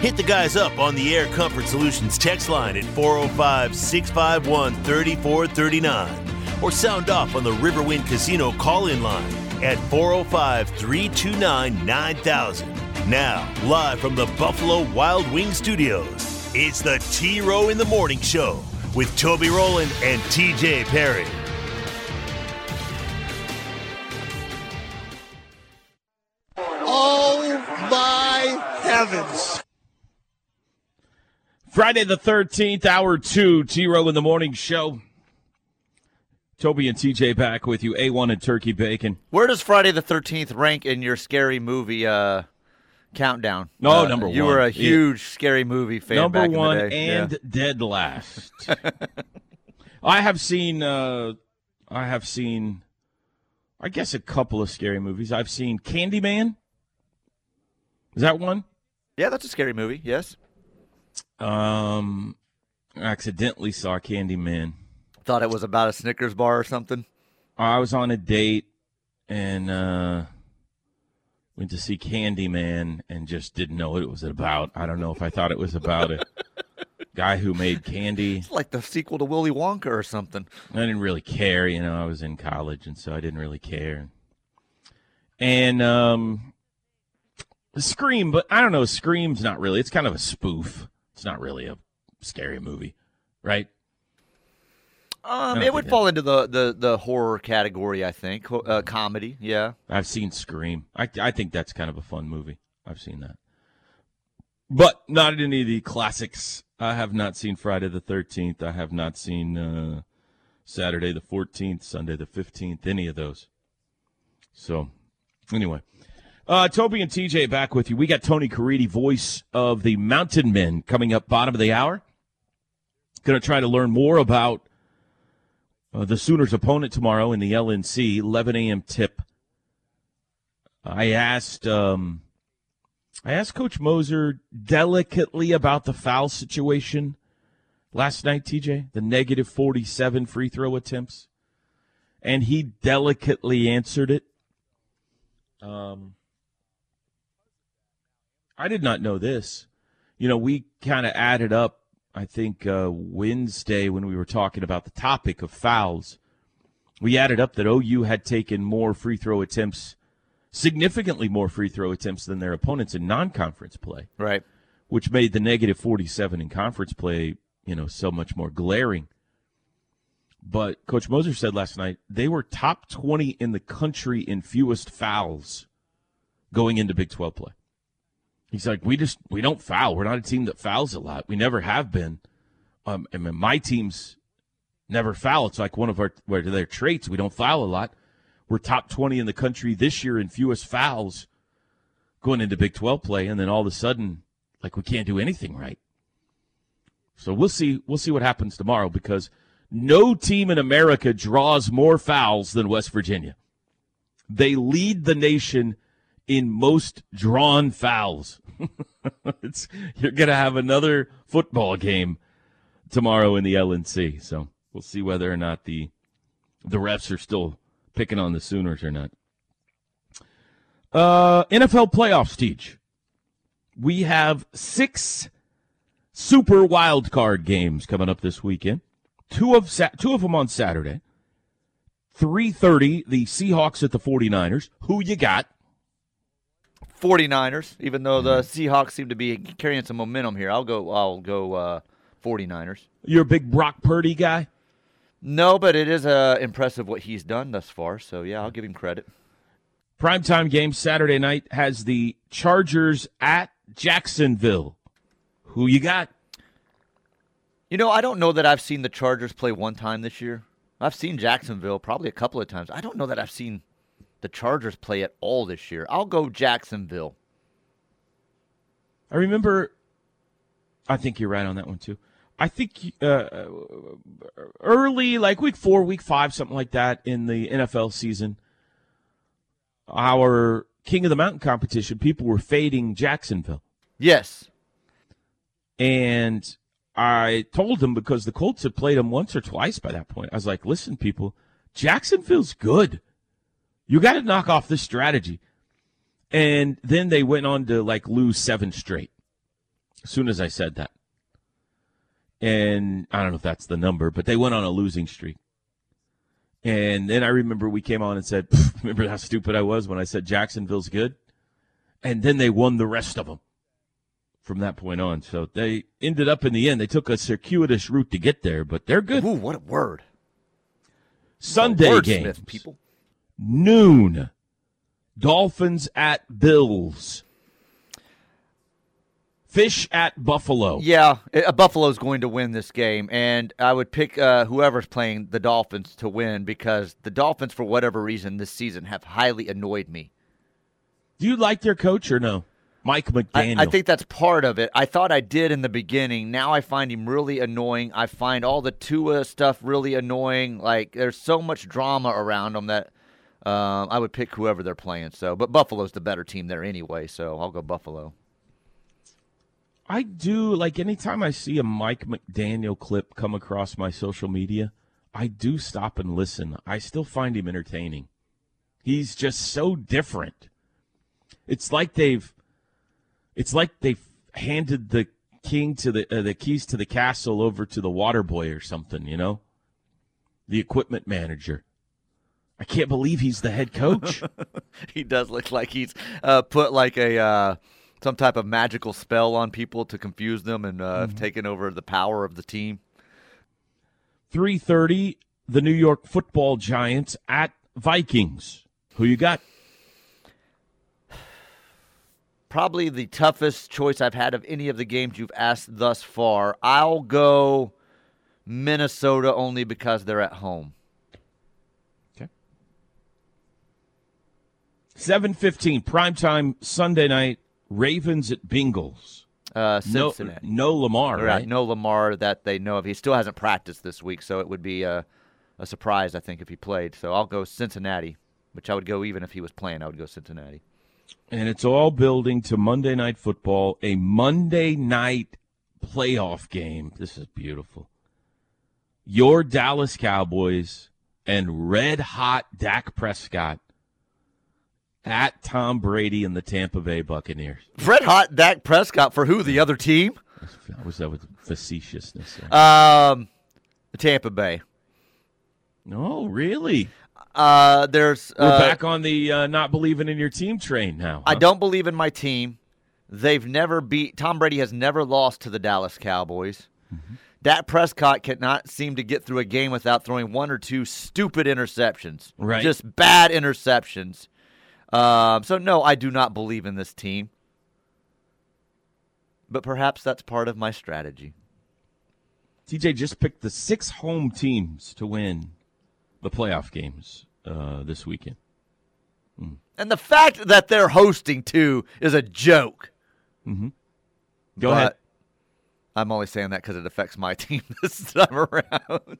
Hit the guys up on the Air Comfort Solutions text line at 405 651 3439 or sound off on the Riverwind Casino call in line at 405 329 9000. Now, live from the Buffalo Wild Wing Studios, it's the T Row in the Morning Show with Toby Rowland and TJ Perry. Oh my heavens. Friday the 13th, hour two, T Row in the Morning Show. Toby and TJ back with you, A1 and Turkey Bacon. Where does Friday the 13th rank in your scary movie uh, countdown? No, Uh, number one. You were a Yeah. huge scary movie fan Number back one in the day. and Yeah. dead last. I have seen, uh, I have seen, I guess, a couple of scary movies. I've seen Candyman. Is that one? Yeah, that's a scary movie, yes. Um, I accidentally saw Candyman. Thought it was about a Snickers bar or something. I was on a date and uh, went to see Candyman and just didn't know what it was about. I don't know if I thought it was about a guy who made candy. It's like the sequel to Willy Wonka or something. I didn't really care, you know. I was in college, and so I didn't really care. And um, Scream, but I don't know. Scream's not really. It's kind of a spoof. It's not really a scary movie, right? Um, it would fall into the, the, the horror category, I think. Uh, comedy, yeah. I've seen Scream. I I think that's kind of a fun movie. I've seen that, but not any of the classics. I have not seen Friday the Thirteenth. I have not seen uh, Saturday the Fourteenth, Sunday the Fifteenth. Any of those. So, anyway, uh, Toby and TJ back with you. We got Tony Caridi, voice of the Mountain Men, coming up bottom of the hour. Going to try to learn more about uh, the Sooners' opponent tomorrow in the LNC, 11 a.m. tip. I asked, um, I asked Coach Moser delicately about the foul situation last night. TJ, the negative 47 free throw attempts, and he delicately answered it. Um, I did not know this. You know, we kind of added up I think uh, Wednesday when we were talking about the topic of fouls, we added up that OU had taken more free throw attempts, significantly more free throw attempts than their opponents in non-conference play, Right. which made the negative 47 in conference play, you know, so much more glaring. But Coach Moser said last night they were top 20 in the country in fewest fouls going into Big 12 play. He's like, we just we don't foul. We're not a team that fouls a lot. We never have been. Um, I mean, my teams never foul. It's like one of our where their traits. We don't foul a lot. We're top twenty in the country this year in fewest fouls going into Big Twelve play, and then all of a sudden, like we can't do anything right. So we'll see. We'll see what happens tomorrow because no team in America draws more fouls than West Virginia. They lead the nation in most drawn fouls. you're going to have another football game tomorrow in the LNC. So we'll see whether or not the the refs are still picking on the Sooners or not. Uh, NFL playoffs, Teach. We have six super wild card games coming up this weekend. Two of Sa- two of them on Saturday. 3:30 the Seahawks at the 49ers. Who you got? 49ers, even though the Mm-hmm. Seahawks seem to be carrying some momentum here. I'll go I'll go uh, 49ers. You're a big Brock Purdy guy. No, but it is uh, impressive what he's done thus far. So yeah, I'll give him credit. Primetime game Saturday night has the Chargers at Jacksonville. Who you got? You know, I don't know that I've seen the Chargers play one time this year. I've seen Jacksonville probably a couple of times. I don't know that I've seen the Chargers play at all this year. I'll go Jacksonville. I remember. I think you're right on that one too. I think uh, early, like week four, week five, something like that in the NFL season, our King of the Mountain competition, people were fading Jacksonville. Yes. And I told them because the Colts had played them once or twice by that point. I was like, listen, people, Jacksonville's good. You got to knock off this strategy. And then they went on to like lose seven straight as soon as I said that. And I don't know if that's the number, but they went on a losing streak. And then I remember we came on and said, remember how stupid I was when I said Jacksonville's good? And then they won the rest of them from that point on. So they ended up in the end. They took a circuitous route to get there, but they're good. Ooh, what a word. Sunday games. Smith, people. Noon. Dolphins at Bills. Fish at Buffalo. Yeah, uh, Buffalo's going to win this game, and I would pick uh, whoever's playing the Dolphins to win because the Dolphins, for whatever reason, this season have highly annoyed me. Do you like their coach or no? Mike I, McDaniel. I think that's part of it. I thought I did in the beginning. Now I find him really annoying. I find all the Tua stuff really annoying. Like there's so much drama around them that um, I would pick whoever they're playing. So, but Buffalo's the better team there anyway. So I'll go Buffalo. I do like anytime I see a Mike McDaniel clip come across my social media, I do stop and listen. I still find him entertaining. He's just so different. It's like they've it's like they've handed the king to the uh, the keys to the castle over to the water boy or something, you know? The equipment manager. I can't believe he's the head coach. he does look like he's uh, put like a uh, some type of magical spell on people to confuse them and uh, have taken over the power of the team. 3:30 the New York Football Giants at Vikings. Who you got? Probably the toughest choice I've had of any of the games you've asked thus far. I'll go Minnesota only because they're at home. 7:15 primetime Sunday night Ravens at Bengals. Uh, No, Cincinnati. no Lamar, Right. right? No Lamar that they know of. He still hasn't practiced this week, so it would be a, a surprise, I think, if he played. So I'll go Cincinnati, which I would go even if he was playing. I would go Cincinnati. And it's all building to Monday night football, a Monday night playoff game. This is beautiful. Your Dallas Cowboys and red hot Dak Prescott at Tom Brady and the Tampa Bay Buccaneers. Fred hot Dak Prescott for who? The other team? I was that with facetiousness there. Um, Tampa Bay. oh, really? Uh, there's. We're uh, back on the uh, not believing in your team train now. I don't believe in my team. They've never beat. Tom Brady has never lost to the Dallas Cowboys. Mm-hmm. Dak Prescott cannot seem to get through a game without throwing one or two stupid interceptions. Right. Just bad interceptions. Um, so, no, I do not believe in this team. But perhaps that's part of my strategy. TJ just picked the six home teams to win the playoff games uh, this weekend. And the fact that they're hosting too is a joke. Go but ahead. I'm only saying that because it affects my team this time around.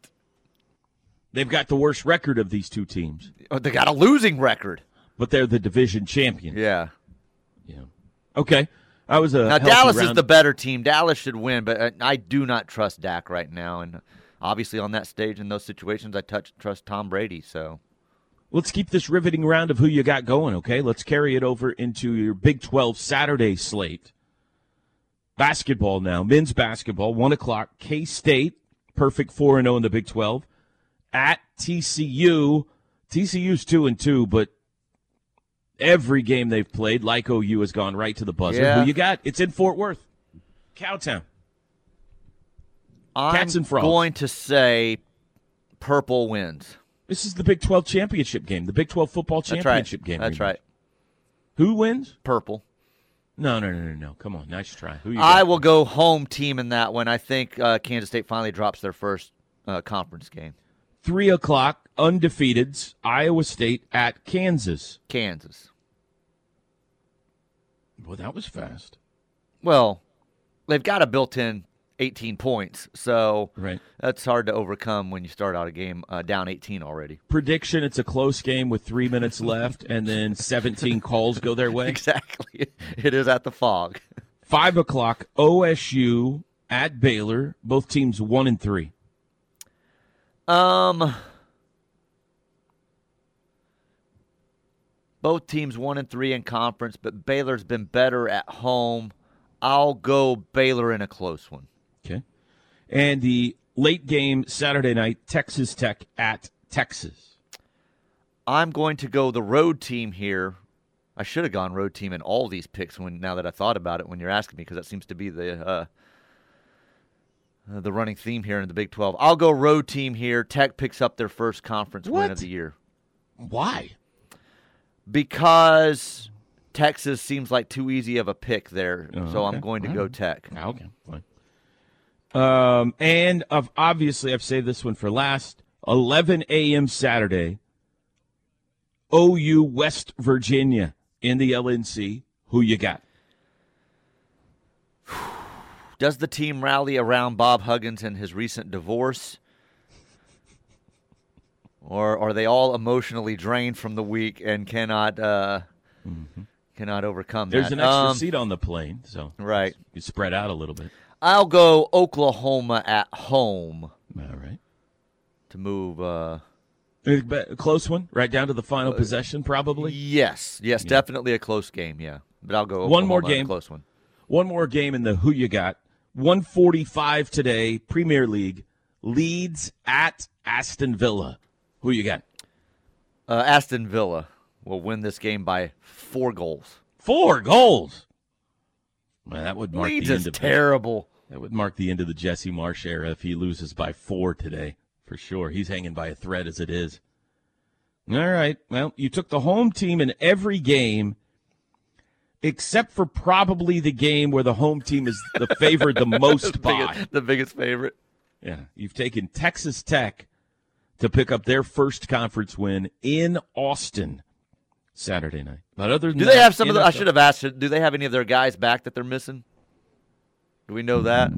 They've got the worst record of these two teams, they got a losing record. But they're the division champion. Yeah. Yeah. Okay. I was a Now healthy Dallas is the better team. Dallas should win, but uh, I do not trust Dak right now. And obviously, on that stage in those situations, I touch, trust Tom Brady. So Let's keep this riveting round of who you got going, okay? Let's carry it over into your Big 12 Saturday slate. Basketball now, men's basketball, 1 o'clock. K State, perfect 4 and 0 in the Big 12. At TCU, TCU's 2 and 2, but every game they've played, like OU, has gone right to the buzzer. Yeah. Who you got? It's in Fort Worth, Cowtown. I'm Cats and frogs. going to say purple wins. This is the Big 12 championship game, the Big 12 football That's right. championship game. That's remember. right. Who wins? Purple. No, no, no, no, no. Come on, nice try. Who you I will go home team in that one. I think uh, Kansas State finally drops their first uh, conference game. Three o'clock, undefeateds, Iowa State at Kansas. Kansas. Well, that was fast. Well, they've got a built-in 18 points. So Right. that's hard to overcome when you start out a game uh, down 18 already. Prediction: It's a close game with three minutes left, and then 17 calls go their way. Exactly. It is at the fog. Five o'clock. OSU at Baylor. Both teams one and three. Um, both teams one and three in conference, but Baylor's been better at home. I'll go Baylor in a close one. Okay. And the late game Saturday night, Texas Tech at Texas. I'm going to go the road team here. I should have gone road team in all these picks when now that I thought about it when you're asking me because that seems to be the uh, the running theme here in the Big 12. I'll go road team here. Tech picks up their first conference win of the year Why? Because Texas seems like too easy of a pick there. Oh, so okay. I'm going to All go right. Tech. Ah, Okay, fine. Um, and of obviously, I've saved this one for last. 11 a.m. Saturday. OU West Virginia in the LNC. Who you got? Does the team rally around Bob Huggins and his recent divorce? Or are they all emotionally drained from the week and cannot uh, cannot overcome Mm-hmm. There's that? an extra Um, seat on the plane, so Right. you spread out a little bit. I'll go Oklahoma at home All right. to move. Uh, A close one, right down to the final possession, probably. yes, yes, definitely a close game. Yeah, but I'll go One more Oklahoma game. close one. One more game in the who you got. 145 today, Premier League. Leeds at Aston Villa. Who you got? Uh, Aston Villa will win this game by four goals. Four goals. Man, that would mark Leeds the is end of terrible. that would mark the end of the Jesse Marsch era if he loses by four today, for sure. He's hanging by a thread as it is. All right. Well, you took the home team in every game, except for probably the game where the home team is the favored the most by. Biggest- the biggest favorite. Yeah, you've taken Texas Tech to pick up their first conference win in Austin Saturday night. But other than Do that, they have some of the? I should have asked. Do they have any of their guys back that they're missing? Do we know that?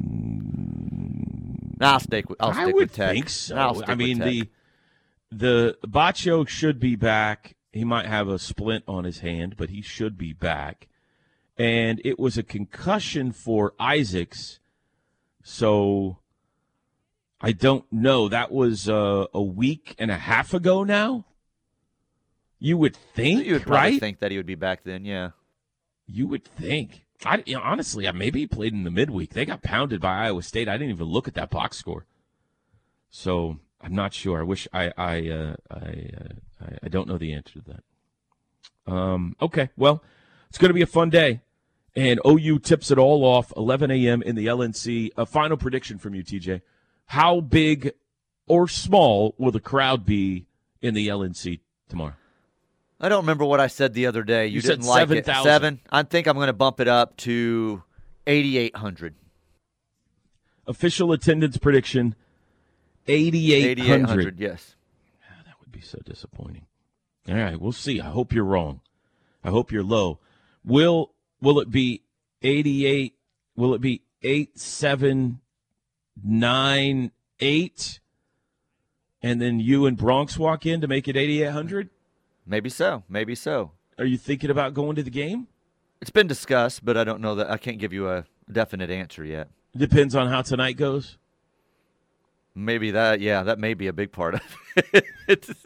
Nah, I'll stick with. I'll I would with Tech. think so. Stick I mean the the Batcho should be back. He might have a splint on his hand, but he should be back. And it was a concussion for Isaacs, so I don't know. That was uh, a week and a half ago now. You would think, you would probably right? think that he would be back then. Yeah. You would think. I you know, honestly, maybe he played in the midweek. They got pounded by Iowa State. I didn't even look at that box score, so I'm not sure. I wish I I uh, I, uh, I I don't know the answer to that. Um. Okay. Well, it's going to be a fun day, and OU tips it all off 11 a.m. in the LNC. A final prediction from you, TJ. How big or small will the crowd be in the LNC tomorrow? I don't remember what I said the other day. You, You said didn't like it. 7,000. Seven. I think I'm going to bump it up to 8,800. Official attendance prediction: 8,800. 8,800. Yes. Ah, that would be so disappointing. All right, we'll see. I hope you're wrong. I hope you're low. Will will it be 88? Will it be 8798? And then you and Bronx walk in to make it 8800? Maybe so. Maybe so. Are you thinking about going to the game? It's been discussed, but I don't know that. I can't give you a definite answer yet. Depends on how tonight goes. Maybe that. Yeah, that may be a big part of it.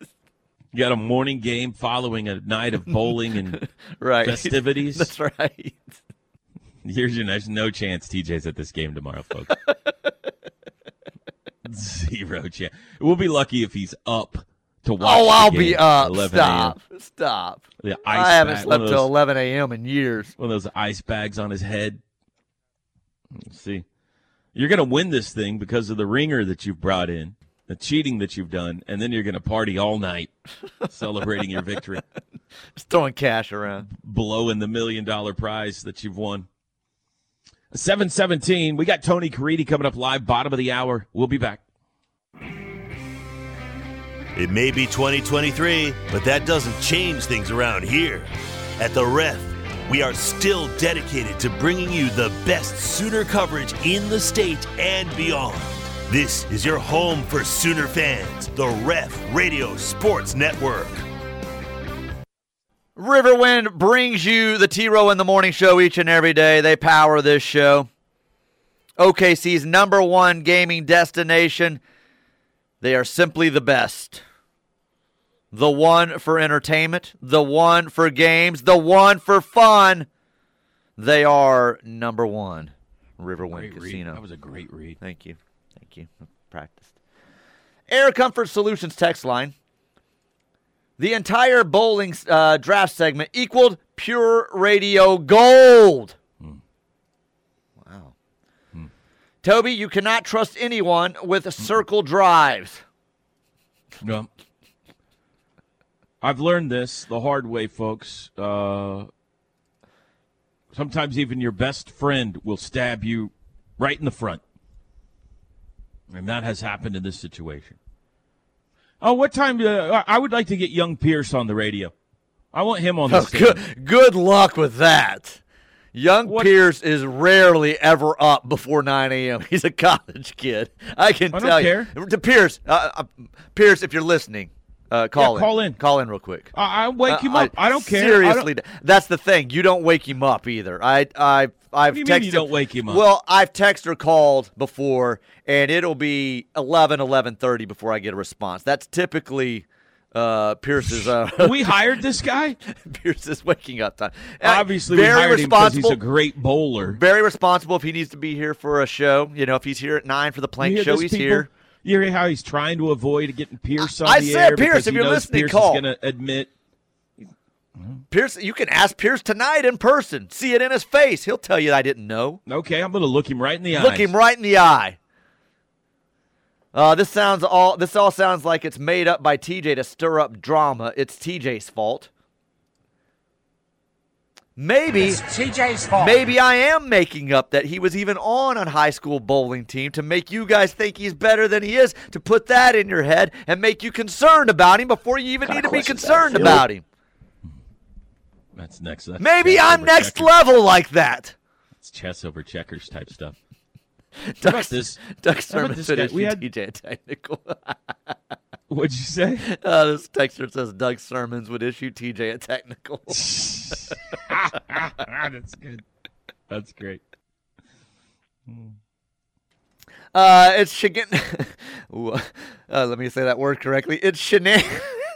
You got a morning game following a night of bowling and right. festivities. That's right. Here's your there's no chance TJ's at this game tomorrow, folks. Zero chance. We'll be lucky if he's up to oh, watch. Oh, I'll be up. Stop. Stop. The ice I haven't bag- slept till 11 a.m. in years. One of those ice bags on his head. Let's see. You're going to win this thing because of the ringer that you've brought in, the cheating that you've done, and then you're going to party all night celebrating your victory, Just throwing cash around. blowing the million dollar prize that you've won. 717. We got Tony Caridi coming up live, bottom of the hour. We'll be back. It may be 2023, but that doesn't change things around here. At the Ref, we are still dedicated to bringing you the best Sooner coverage in the state and beyond. This is your home for Sooner fans, the Ref Radio Sports Network. Riverwind brings you the T Row in the Morning Show each and every day. They power this show. OKC's number one gaming destination. They are simply the best. The one for entertainment, the one for games, the one for fun. They are number one. Riverwind Great read. Casino. That was a great read. Thank you. Thank you. Practiced. Air Comfort Solutions text line. The entire bowling uh, draft segment equaled pure radio gold. Wow. Toby, you cannot trust anyone with circle drives. No. I've learned this the hard way, folks. Uh, sometimes even your best friend will stab you right in the front. And that has happened in this situation. Oh, what time? Uh, I would like to get young Pierce on the radio. I want him on the Oh, good, good luck with that. Young What- Pierce is rarely ever up before 9 a.m. He's a college kid. I can I don't tell care. you. To Pierce, uh, uh, Pierce, if you're listening, uh, call in. call in. Call in real quick. I, I wake him Uh, up. I, don't care. I don't- Seriously, that's the thing. You don't wake him up either. I, I, I've texted. mean you don't wake him up? Well, I've texted or called before, and it'll be 11, 11.30 before I get a response. That's typically uh, Pierce's. Uh, we hired this guy. Pierce's waking up time. Uh, Obviously, we very responsible. he's a great bowler. very responsible if he needs to be here for a show. You know, if he's here at nine for the plank show, he's people? here. You hear how he's trying to avoid getting Pierce on I the said, air Pierce, if you're listening, Pierce call. is going to admit. Pierce, you can ask Pierce tonight in person. See it in his face. He'll tell you I didn't know. Okay, I'm going to look him right in the eye. Look eyes. him right in the eye. Uh, this sounds all. This all sounds like it's made up by TJ to stir up drama. It's TJ's fault. Maybe TJ's fault. Maybe I am making up that he was even on a high school bowling team to make you guys think he's better than he is, to put that in your head and make you concerned about him before you even need to be concerned about him. That's next. That's Maybe I'm next checkers. level like that. It's chess over checkers type stuff. About this? About Sermon this said guy? it's We had- TJ technical. What'd you say? uh, this texter says Doug Sirmons would issue TJ a technical. That's good. That's great. Uh, it's shigan. Uh, let me say that word correctly. It's shenan.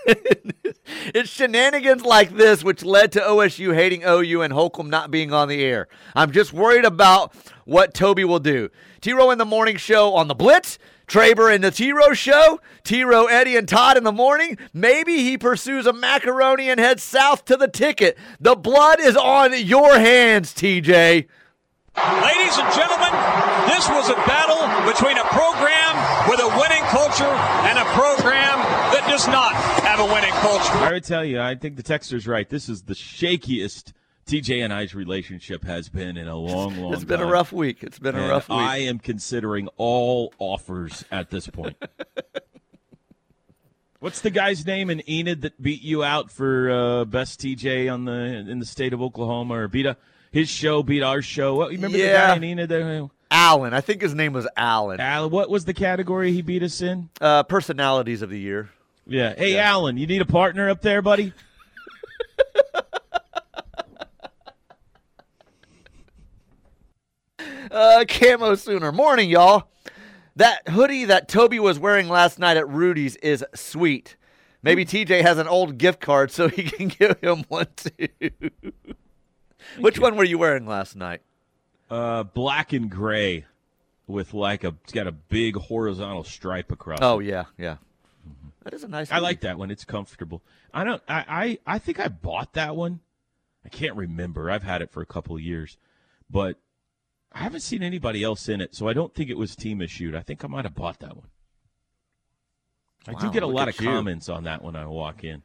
it's shenanigans like this which led to OSU hating OU and Holcomb not being on the air. I'm just worried about what Toby will do. T Row in the morning show on the Blitz. Traber in the T Row show. T Row, Eddie, and Todd in the morning. Maybe he pursues a macaroni and heads south to the ticket. The blood is on your hands, TJ. Ladies and gentlemen, this was a battle between a program with a winning culture and a program that does not have a winning culture. I would tell you, I think the texter's right. This is the shakiest TJ and I's relationship has been in a long, long It's been a rough week. It's been a rough week. I am considering all offers at this point. What's the guy's name in Enid that beat you out for uh, best TJ on the in the state of Oklahoma or beat a, his show beat our show? What, you remember the guy in Enid? That, Allen. I think his name was Allen. Alan, what was the category he beat us in? Uh, personalities of the year. Yeah. Hey, Alan, you need a partner up there, buddy? Uh, camo sooner. Morning, y'all. That hoodie that Toby was wearing last night at Rudy's is sweet. Maybe TJ has an old gift card so he can give him one too. Which one were you wearing last night? Uh, black and gray with like a, it's got a big horizontal stripe across. Oh it. yeah, yeah. That is a nice. I hoodie. like that one. It's comfortable. I don't. I, I I think I bought that one. I can't remember. I've had it for a couple of years, but I haven't seen anybody else in it, so I don't think it was team issued. I think I might have bought that one. I do get a lot of you. comments on that when I walk in.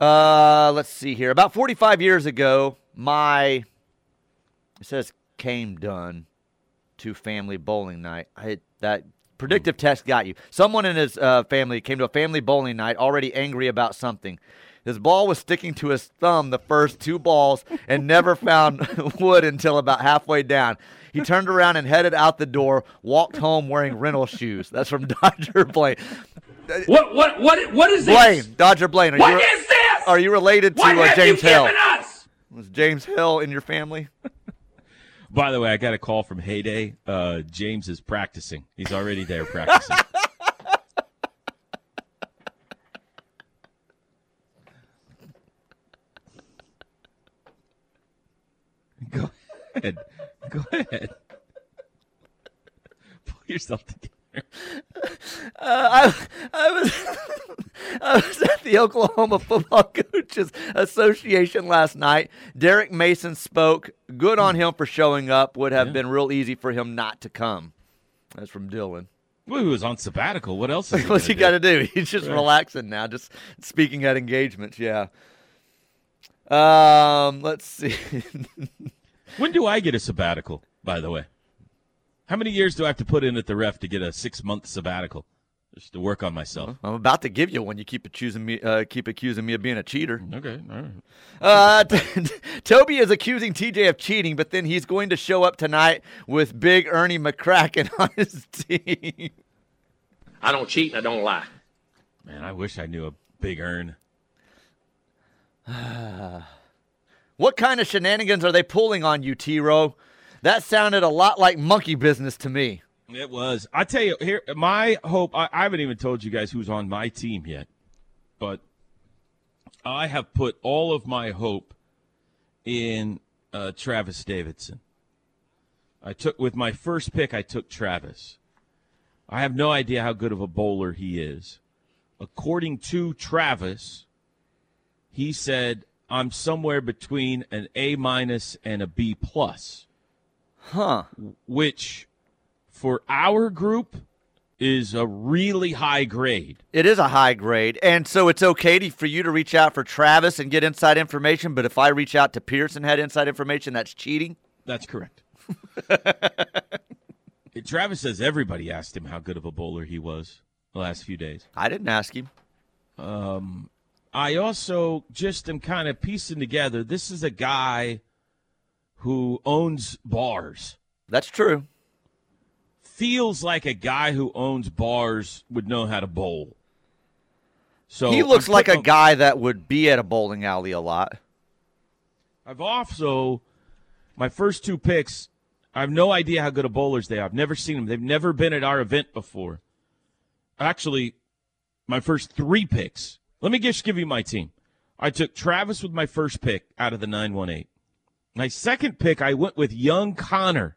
Uh, let's see here. About 45 years ago, my it says came done to family bowling night. I that predictive test got you. Someone in his uh, family came to a family bowling night already angry about something. His ball was sticking to his thumb the first two balls and never found wood until about halfway down. He turned around and headed out the door, walked home wearing rental shoes. That's from Dodger Blaine. What what what what is this? Blaine, Dodger Blaine. Are What you, is this? Are you related to what uh, have James you Hill? given us? Was James Hill in your family? By the way, I got a call from Heyday. Uh, James is practicing. He's already there practicing. Ahead. Go ahead. Pull yourself together. Uh, I, I was I was at the Oklahoma Football Coaches Association last night. Derek Mason spoke. Good on him for showing up. Would have Yeah. been real easy for him not to come. That's from Dylan. Well, he was on sabbatical. What else? What's he got to do? He's just relaxing now, just speaking at engagements. Yeah. Um. Let's see. When do I get a sabbatical? By the way, how many years do I have to put in at the ref to get a six month sabbatical? Just to work on myself. I'm about to give you one. You keep accusing me. Uh, keep accusing me of being a cheater. Okay, all right. Uh, Toby is accusing TJ of cheating, but then he's going to show up tonight with Big Ernie McCracken on his team. I don't cheat and I don't lie. Man, I wish I knew a big earn. What kind of shenanigans are they pulling on you, T-Row? That sounded a lot like monkey business to me. It was. I tell you, here, my hope. I, I haven't even told you guys who's on my team yet, but I have put all of my hope in uh, Travis Davidson. I took with my first pick. I took Travis. I have no idea how good of a bowler he is. According to Travis, he said I'm somewhere between an A minus and a B plus Huh. which for our group is a really high grade. It is a high grade, and so it's okay to, for you to reach out for Travis and get inside information. But if I reach out to Pierce and had inside information, that's cheating. That's correct. Travis says everybody asked him how good of a bowler he was the last few days. I didn't ask him. Um, I also just am kind of piecing together this is a guy who owns bars. That's true. Feels like a guy who owns bars would know how to bowl. So he looks I'm like a guy that would be at a bowling alley a lot. I've also my first two picks. I have no idea how good of bowlers they are. I've never seen them. They've never been at our event before. Actually, my first three picks. Let me just give you my team. I took Travis with my first pick out of the 918. My second pick, I went with young Connor,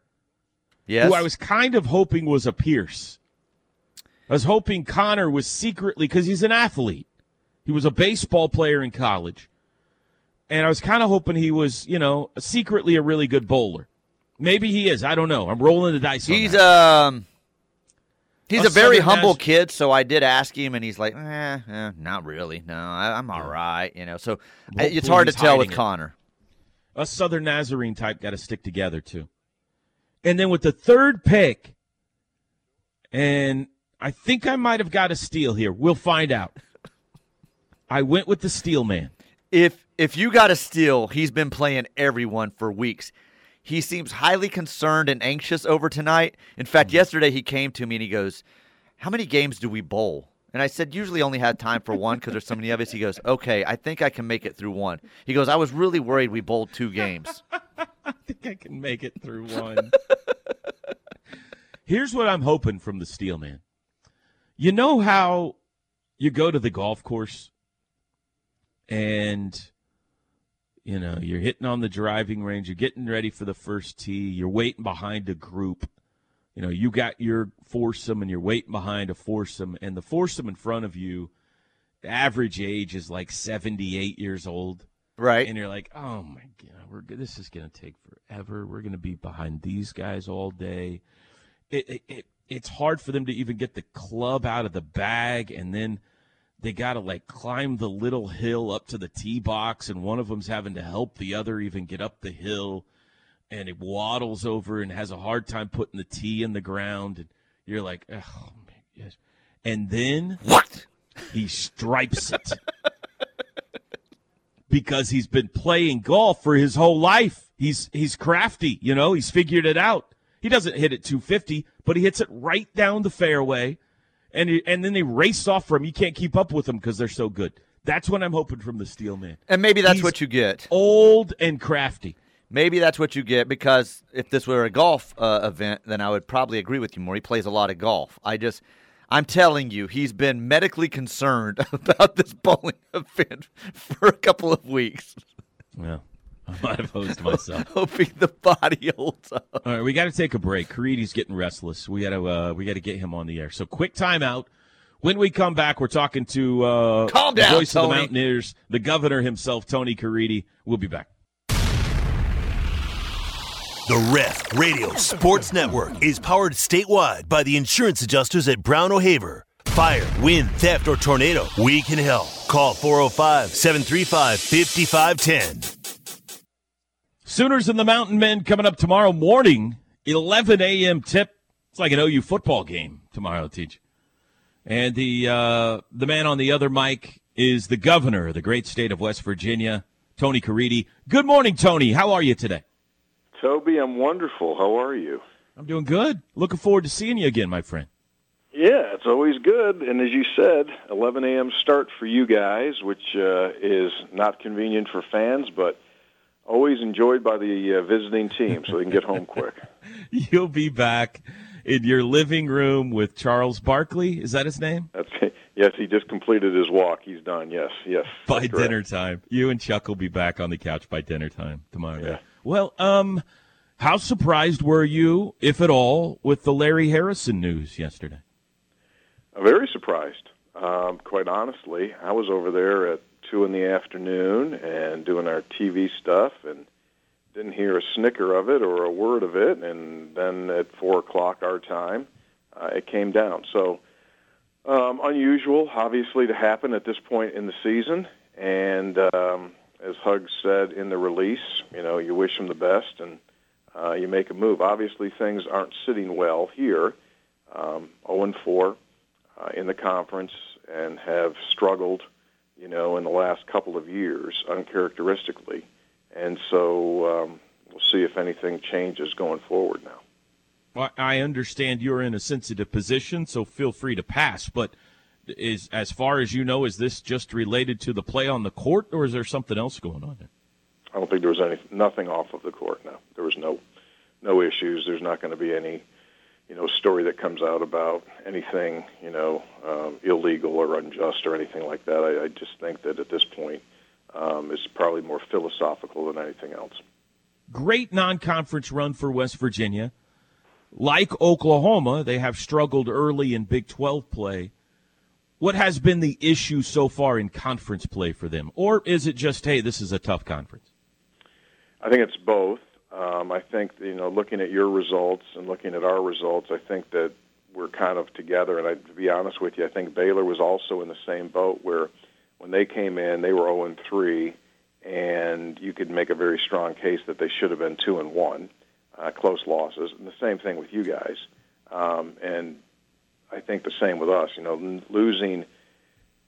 Yes. who I was kind of hoping was a Pierce. I was hoping Connor was secretly, because he's an athlete. He was a baseball player in college. And I was kind of hoping he was, you know, secretly a really good bowler. Maybe he is. I don't know. I'm rolling the dice. He's um he's A a very humble kid, so I did ask him, and he's like, eh, eh not really. No, I, I'm all right. You know, so it's hard to tell with it. Connor. a Southern Nazarene type got to stick together too. And then with the third pick, and I think I might have got a steal here. We'll find out. I went with the steel man. If if you got a steal, he's been playing everyone for weeks. He seems highly concerned and anxious over tonight. In fact, Mm-hmm. yesterday he came to me and he goes, "How many games do we bowl?" And I said, "Usually only had time for one because there's so many of us." He goes, "Okay, I think I can make it through one." He goes, "I was really worried we bowled two games." I think I can make it through one. Here's what I'm hoping from the steel man. You know how you go to the golf course and you know, you're hitting on the driving range, you're getting ready for the first tee, you're waiting behind a group. You know, you got your foursome and you're waiting behind a foursome, and the foursome in front of you, the average age is like 78 years old Right? and you're like, oh my god, we're this is gonna take forever. We're gonna be behind these guys all day. It, it, it it's hard for them to even get the club out of the bag, and then they gotta like climb the little hill up to the tee box, and one of them's having to help the other even get up the hill, and it waddles over and has a hard time putting the tee in the ground, and you're like, oh my yes, and then What? he stripes it. because he's been playing golf for his whole life. He's he's crafty, you know, he's figured it out. He doesn't hit it 250, but he hits it right down the fairway. And and then they race off from. You can't keep up with them because they're so good. That's what I'm hoping from the Steel Man. And maybe that's He's what you get. Old and crafty. Maybe that's what you get because if this were a golf uh, event, then I would probably agree with you more. He plays a lot of golf. I just, I'm telling you, he's been medically concerned about this bowling event for a couple of weeks, Well, I might have hosed myself. hoping the body holds up. All right, we got to take a break. Creedy's getting restless. We got to uh, we got to get him on the air. So quick timeout. When we come back, we're talking to uh, Calm down, the down, voice of the Mountaineers, the governor himself, Tony Caridi. We'll be back. The Ref Radio Sports Network is powered statewide by the insurance adjusters at Brown O'Haver. Fire, wind, theft, or tornado, we can help. Call 405 735 5510. Sooners and the Mountain Men coming up tomorrow morning, 11 a.m. tip. It's like an OU football game tomorrow, teach. And the uh, the man on the other mic is the governor of the great state of West Virginia, Tony Caridi. Good morning, Tony. How are you today? Toby, I'm wonderful. How are you? I'm doing good. Looking forward to seeing you again, my friend. Yeah, it's always good. And as you said, 11 a.m. start for you guys, which uh, is not convenient for fans, but always enjoyed by the uh, visiting team so they can get home quick. You'll be back in your living room with Charles Barkley. Is that his name? That's yes, he just completed his walk. He's done. Yes, yes. By dinner time. You and Chuck will be back on the couch by dinner time tomorrow. Yeah. Well, um, how surprised were you, if at all, with the Larry Harrison news yesterday? I'm very surprised. Um, quite honestly, I was over there at two in the afternoon and doing our TV stuff, and didn't hear a snicker of it or a word of it. And then at four o'clock our time, uh, it came down. So um, unusual, obviously, to happen at this point in the season. And um, as Huggs said in the release, you know, you wish him the best and uh, you make a move. Obviously, things aren't sitting well here. Um, 0 and 4 uh, in the conference and have struggled, you know, in the last couple of years uncharacteristically. And so um, we'll see if anything changes going forward now. Well, I understand you're in a sensitive position, so feel free to pass. But is as far as you know, is this just related to the play on the court, or is there something else going on there? I don't think there was any nothing off of the court. No, there was no no issues. There's not going to be any you know story that comes out about anything you know um, illegal or unjust or anything like that. I, I just think that at this point um, it's probably more philosophical than anything else. Great non-conference run for West Virginia. Like Oklahoma, they have struggled early in Big 12 play. What has been the issue so far in conference play for them? Or is it just, hey, this is a tough conference? I think it's both. Um, I think you know, looking at your results and looking at our results, I think that we're kind of together. And I, to be honest with you, I think Baylor was also in the same boat where when they came in, they were 0 and 3, and you could make a very strong case that they should have been 2 and 1, uh, close losses. And the same thing with you guys. Um, and I think the same with us. You know, losing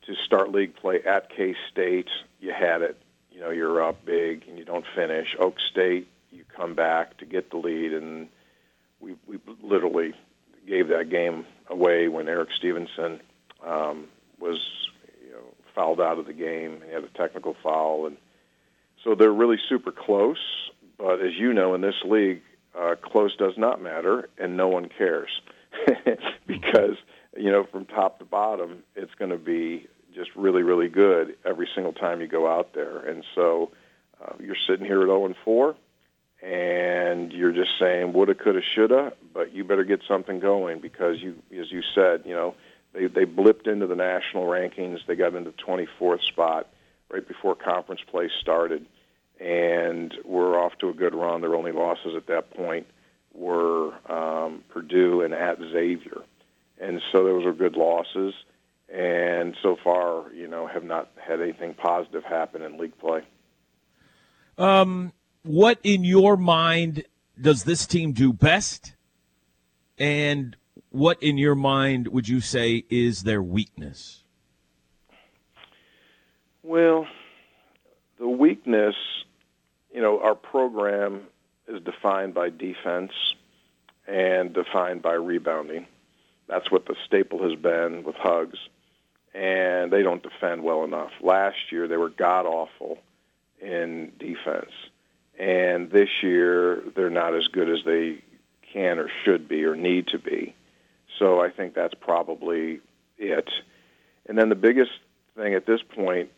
to start league play at K State, you had it. You know, you're up big and you don't finish. Oak State, you come back to get the lead, and we we literally gave that game away when Erik Stevenson um, was you know fouled out of the game. He had a technical foul, and so they're really super close. But as you know, in this league, uh, close does not matter, and no one cares because you know from top to bottom, it's going to be just really, really good every single time you go out there. And so uh, you're sitting here at 0 and 4, and you're just saying woulda, coulda, shoulda, but you better get something going because you, as you said, you know, they they blipped into the national rankings. They got into 24th spot right before conference play started, and we're off to a good run. Their only losses at that point were um, Purdue and at Xavier, and so those were good losses. And so far, you know, have not had anything positive happen in league play. Um, what in your mind does this team do best? And what in your mind would you say is their weakness? Well, the weakness, you know, our program is defined by defense and defined by rebounding. That's what the staple has been with Hugs, and they don't defend well enough. Last year they were god awful in defense, and this year they're not as good as they can or should be or need to be. So I think that's probably it. And then the biggest thing at this point,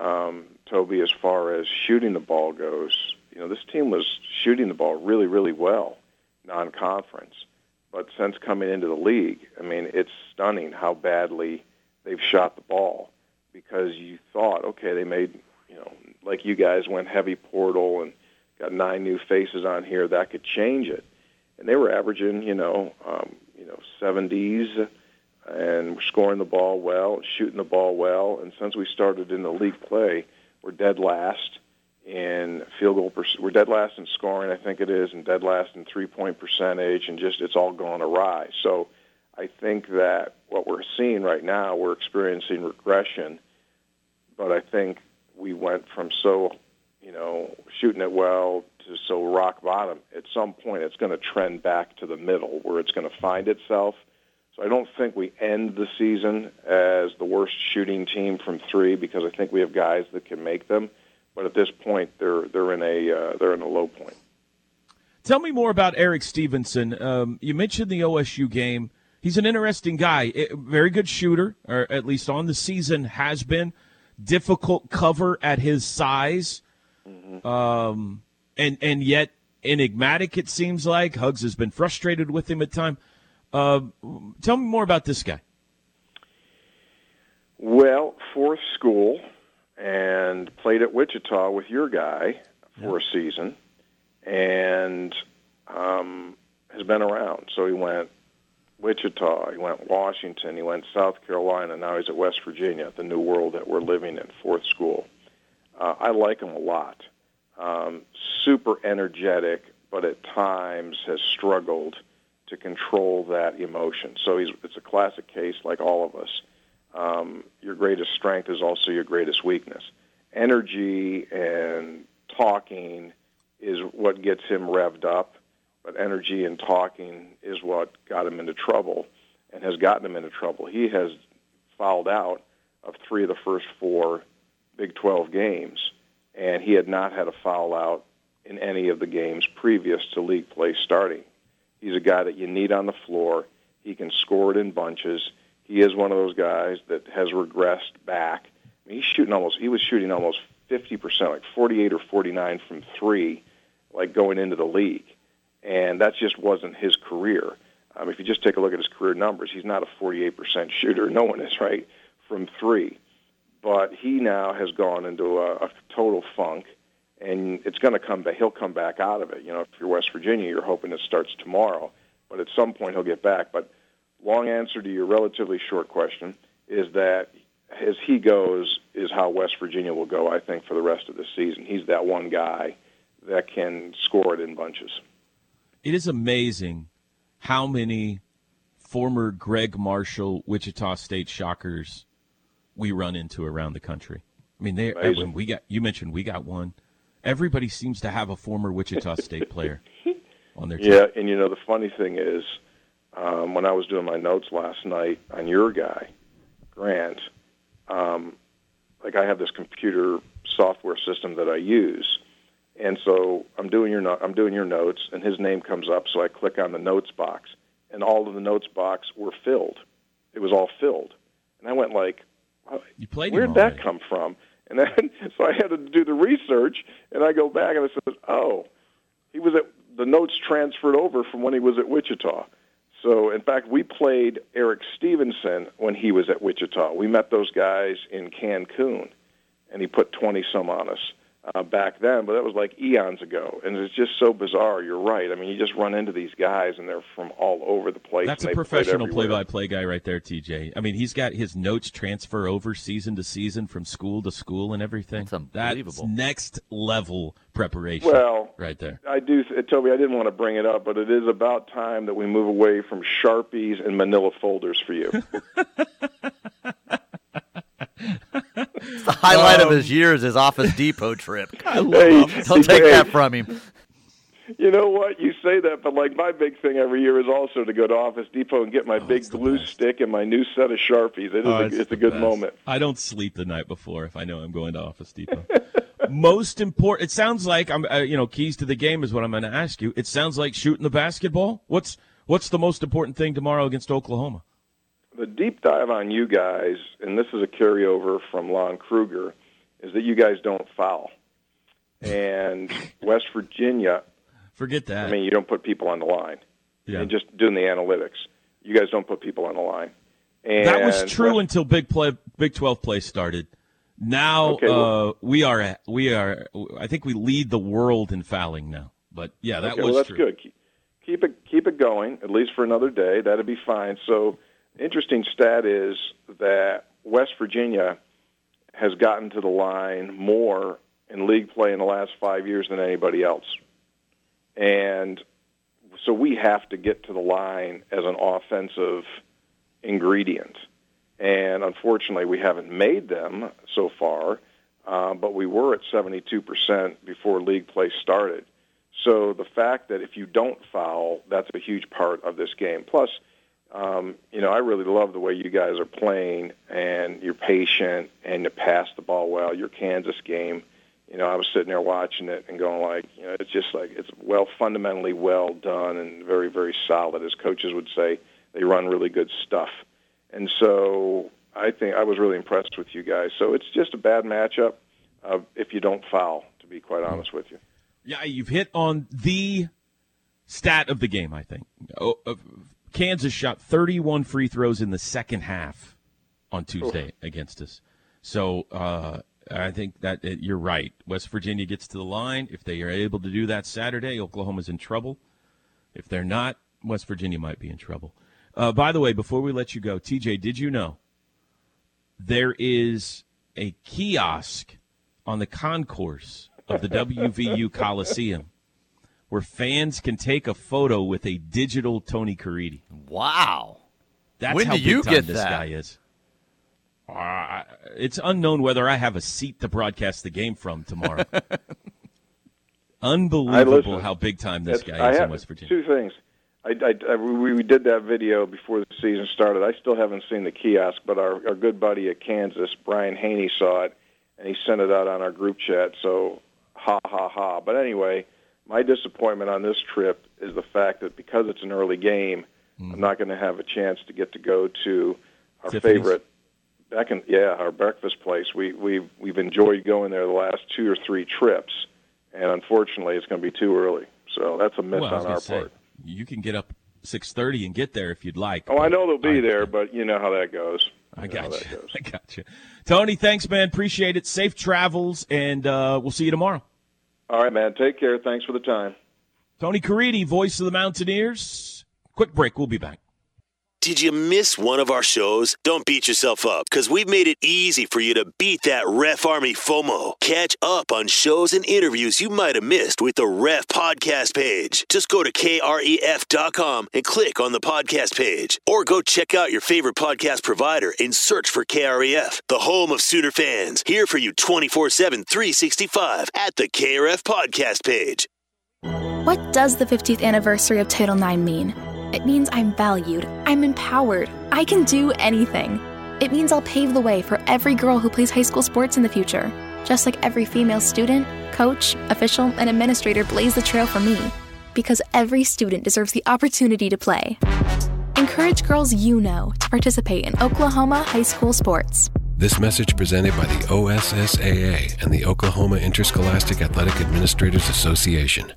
um, Toby, as far as shooting the ball goes, you know, this team was shooting the ball really, really well, non-conference. But since coming into the league, I mean, it's stunning how badly they've shot the ball because you thought, okay, they made, you know, like you guys went heavy portal and got nine new faces on here that could change it, and they were averaging, you know, um, you know, 70s and scoring the ball well, shooting the ball well, and since we started in the league play, we're dead last in field goal. Per- we're dead last in scoring, I think it is, and dead last in three point percentage, and just it's all gone awry. So I think that what we're seeing right now, we're experiencing regression, but I think we went from so, you know, shooting it well to so rock bottom. At some point, it's going to trend back to the middle where it's going to find itself. So I don't think we end the season as the worst shooting team from three because I think we have guys that can make them. But at this point, they're they're in a uh, they're in a low point. Tell me more about Erik Stevenson. Um, you mentioned the OSU game. He's an interesting guy. Very good shooter, or at least on the season has been. Difficult cover at his size, mm-hmm. um, and and yet enigmatic. It seems like Hugs has been frustrated with him at time. Uh, tell me more about this guy. Well, fourth school and played at Wichita with your guy for yeah. a season, and um, has been around. So he went Wichita, he went Washington, he went South Carolina. Now he's at West Virginia, the new world that we're living in, fourth school. Uh, I like him a lot. Um, super energetic, but at times has struggled to control that emotion. So he's it's a classic case, like all of us um, your greatest strength is also your greatest weakness. Energy and talking is what gets him revved up, but energy and talking is what got him into trouble and has gotten him into trouble. He has fouled out of three of the first four Big 12 games, and he had not had a foul out in any of the games previous to league play starting. He's a guy that you need on the floor. He can score it in bunches he is one of those guys that has regressed back. I mean, he's shooting almost. He was shooting almost 50 percent, like 48 or 49 from three, like going into the league, and that just wasn't his career. Um, if you just take a look at his career numbers, he's not a 48 percent shooter. No one is right from three, but he now has gone into a, a total funk, and it's going to come back. He'll come back out of it. You know, if you're West Virginia, you're hoping it starts tomorrow, but at some point he'll get back. But long answer to your relatively short question is that as he goes is how West Virginia will go, I think, for the rest of the season. He's that one guy that can score it in bunches. It is amazing how many former Gregg Marshall Wichita State Shockers we run into around the country. I mean, they when we got you mentioned we got one. Everybody seems to have a former Wichita State player on their team. Yeah, and you know the funny thing is um, when I was doing my notes last night on your guy, Grant, um, like I have this computer software system that I use, and so I'm doing your no- I'm doing your notes, and his name comes up, so I click on the notes box, and all of the notes box were filled. It was all filled, and I went like, you played Where'd that come from? And then so I had to do the research, and I go back and I said, oh, he was at the notes transferred over from when he was at Wichita. So, in fact, we played Erik Stevenson when he was at Wichita. We met those guys in Cancun, and he put 20 some on us uh, back then, but that was like eons ago. And it's just so bizarre. You're right. I mean, you just run into these guys, and they're from all over the place. That's a professional play-by-play guy right there, TJ. I mean, he's got his notes transfer over season to season from school to school and everything. That's unbelievable. That's next level preparation. Well, right there. I do, Toby. I didn't want to bring it up, but it is about time that we move away from sharpies and Manila folders for you. the highlight Um, of his years, his Office Depot trip. I love Hey, Office Don't take Hey. that from him. You know what? You say that, but like my big thing every year is also to go to Office Depot and get my big Oh, it's the glue best. stick and my new set of Sharpies. It is Oh, a, it's, the a good best. moment. I don't sleep the night before if I know I'm going to Office Depot. Most important. It sounds like I'm. Uh, you know, keys to the game is what I'm going to ask you. It sounds like shooting the basketball. What's What's the most important thing tomorrow against Oklahoma? The deep dive on you guys, and this is a carryover from Lon Kruger, is that you guys don't foul. And West Virginia, Forget that. I mean, you don't put people on the line. yeah. And just doing the analytics, you guys don't put people on the line. And that was true West- until Big Play, Big Twelve play started. Now Okay, well- uh, we are at, we are. I think we lead the world in fouling now. But yeah, that okay, was well, that's true. good. Keep, keep it keep it going at least for another day. That'd be fine. So, interesting stat is that West Virginia has gotten to the line more in league play in the last five years than anybody else, and so we have to get to the line as an offensive ingredient. And unfortunately, we haven't made them so far, uh, but we were at 72% before league play started. So the fact that if you don't foul, that's a huge part of this game. Plus, um, you know, I really love the way you guys are playing, and you're patient, and you pass the ball well. Your Kansas game, you know, I was sitting there watching it and going like, you know, it's just like it's well fundamentally well done and very very solid, as coaches would say. They run really good stuff, and so I think I was really impressed with you guys. So it's just a bad matchup uh, if you don't foul, to be quite honest with you. Yeah, you've hit on the stat of the game. I think oh, uh, Kansas shot 31 free throws in the second half on Tuesday against us. So uh, I think that uh, you're right. West Virginia gets to the line. If they are able to do that Saturday, Oklahoma's in trouble. If they're not, West Virginia might be in trouble. Uh, by the way, before we let you go, TJ, did you know there is a kiosk on the concourse of the WVU Coliseum where fans can take a photo with a digital Tony Caridi. Wow. That's When how do you big time get this that? guy is. Uh, it's unknown whether I have a seat to broadcast the game from tomorrow. Unbelievable how big time this That's- guy I is have in West Virginia. Two things. I, I, I, we we did that video before the season started. I still haven't seen the kiosk, but our, our good buddy at Kansas, Brian Hanni, saw it, and he sent it out on our group chat. So, ha ha ha. But anyway, my disappointment on this trip is the fact that because it's an early game, I'm not going to have a chance to get to go to our Tiffany's? favorite back in yeah our breakfast place. We we we've enjoyed going there the last two or three trips, and unfortunately, it's going to be too early. So that's a miss Well, on our say, part. you can get up 6:30 and get there if you'd like. Oh, I know they'll be there, but you know how that goes. I You got you. I got you. Tony, thanks, man. Appreciate it. Safe travels, and uh, we'll see you tomorrow. All right, man. Take care. Thanks for the time. Tony Caridi, voice of the Mountaineers. Quick break. We'll be back. Did you miss one of our shows? Don't beat yourself up because we've made it easy for you to beat that Ref Army FOMO. Catch up on shows and interviews you might have missed with the Ref podcast page. Just go to kref.com and click on the podcast page. Or go check out your favorite podcast provider and search for KREF, the home of Sooner fans. Here for you 24 7, 365 at the KREF podcast page. What does the 50th anniversary of Title IX mean? It means I'm valued, I'm empowered, I can do anything. It means I'll pave the way for every girl who plays high school sports in the future, just like every female student, coach, official, and administrator blaze the trail for me. Because every student deserves the opportunity to play. Encourage girls you know to participate in Oklahoma high school sports. This message presented by the OSSAA and the Oklahoma Interscholastic Athletic Administrators Association.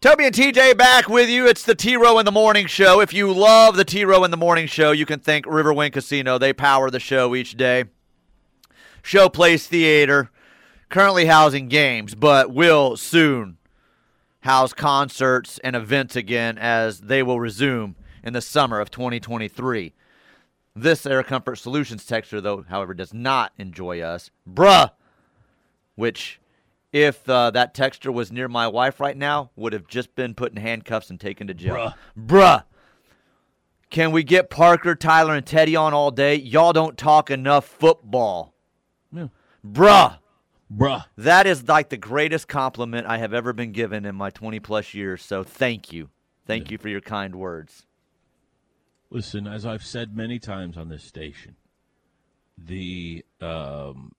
Toby and TJ back with you. It's the T Row in the Morning Show. If you love the T Row in the Morning Show, you can thank Riverwind Casino. They power the show each day. Showplace Theater, currently housing games, but will soon house concerts and events again as they will resume in the summer of 2023. This Air Comfort Solutions texture, though, however, does not enjoy us. Bruh! Which if uh, that texture was near my wife right now, would have just been put in handcuffs and taken to jail. Bruh. Bruh. Can we get Parker, Tyler, and Teddy on all day? Y'all don't talk enough football. Yeah. Bruh. Bruh. That is like the greatest compliment I have ever been given in my 20 plus years. So thank you. Thank yeah. you for your kind words. Listen, as I've said many times on this station, the um,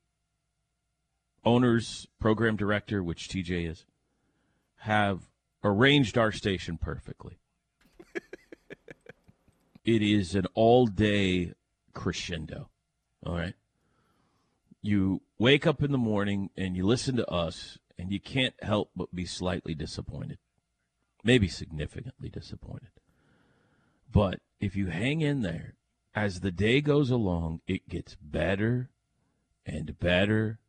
owners, program director, which TJ is, have arranged our station perfectly. it is an all day crescendo. All right. You wake up in the morning and you listen to us, and you can't help but be slightly disappointed, maybe significantly disappointed. But if you hang in there, as the day goes along, it gets better and better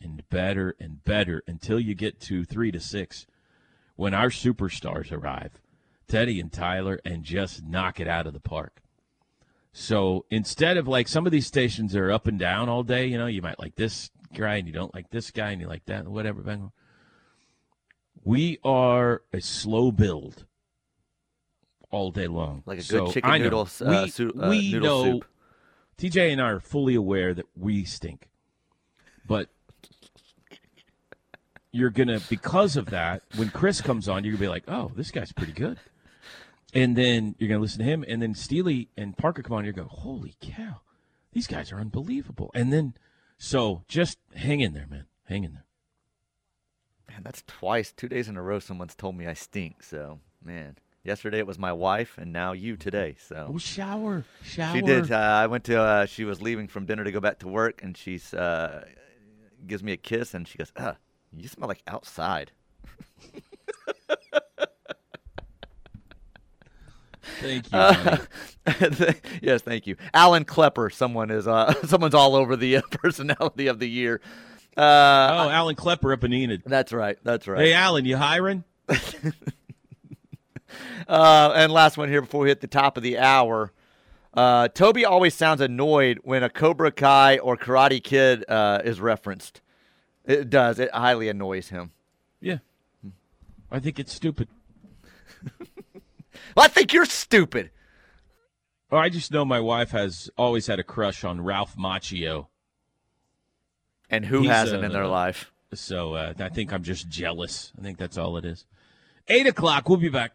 and better and better until you get to three to six when our superstars arrive, Teddy and Tyler, and just knock it out of the park. So instead of like some of these stations are up and down all day, you know, you might like this guy and you don't like this guy and you like that, whatever. We are a slow build all day long. Like a good so chicken noodle, uh, we, su- uh, we noodle know, soup. TJ and I are fully aware that we stink. But you're gonna because of that, when Chris comes on, you're gonna be like, Oh, this guy's pretty good. And then you're gonna listen to him, and then Steely and Parker come on, you're going, Holy cow, these guys are unbelievable. And then so just hang in there, man. Hang in there. Man, that's twice, two days in a row someone's told me I stink, so man. Yesterday it was my wife, and now you today. So oh, shower, shower. She did. Uh, I went to. Uh, she was leaving from dinner to go back to work, and she's uh, gives me a kiss, and she goes, "Ah, you smell like outside." Thank you. Uh, yes, thank you, Alan Klepper. Someone is. Uh, someone's all over the uh, personality of the year. Uh, oh, Alan Klepper up in Enid. That's right. That's right. Hey, Alan, you hiring? Uh, and last one here before we hit the top of the hour. Uh, Toby always sounds annoyed when a Cobra Kai or Karate Kid uh, is referenced. It does. It highly annoys him. Yeah. I think it's stupid. well, I think you're stupid. Oh, I just know my wife has always had a crush on Ralph Macchio. And who He's, hasn't uh, in their life? So uh, I think I'm just jealous. I think that's all it is. Eight o'clock. We'll be back.